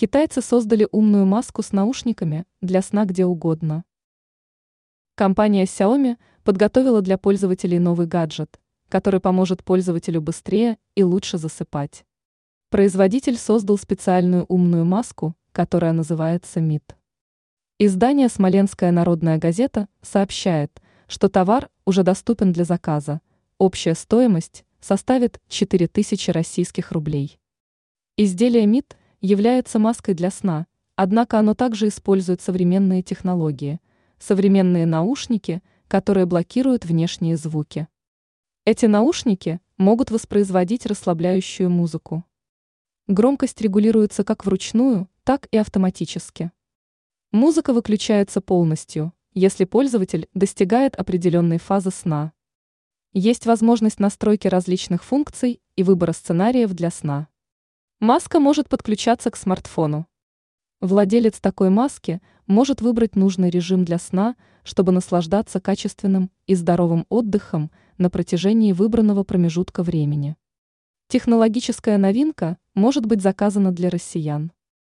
Китайцы создали умную маску с наушниками для сна где угодно. Компания Xiaomi подготовила для пользователей новый гаджет, который поможет пользователю быстрее и лучше засыпать. Производитель создал специальную умную маску, которая называется МИД. Издание «Смоленская народная газета» сообщает, что товар уже доступен для заказа. Общая стоимость составит 4000 российских рублей. Изделие МИД является маской для сна, однако оно также использует современные технологии, современные наушники, которые блокируют внешние звуки. Эти наушники могут воспроизводить расслабляющую музыку. Громкость регулируется как вручную, так и автоматически. Музыка выключается полностью, если пользователь достигает определенной фазы сна. Есть возможность настройки различных функций и выбора сценариев для сна. Маска может подключаться к смартфону. Владелец такой маски может выбрать нужный режим для сна, чтобы наслаждаться качественным и здоровым отдыхом на протяжении выбранного промежутка времени. Технологическая новинка может быть заказана для россиян.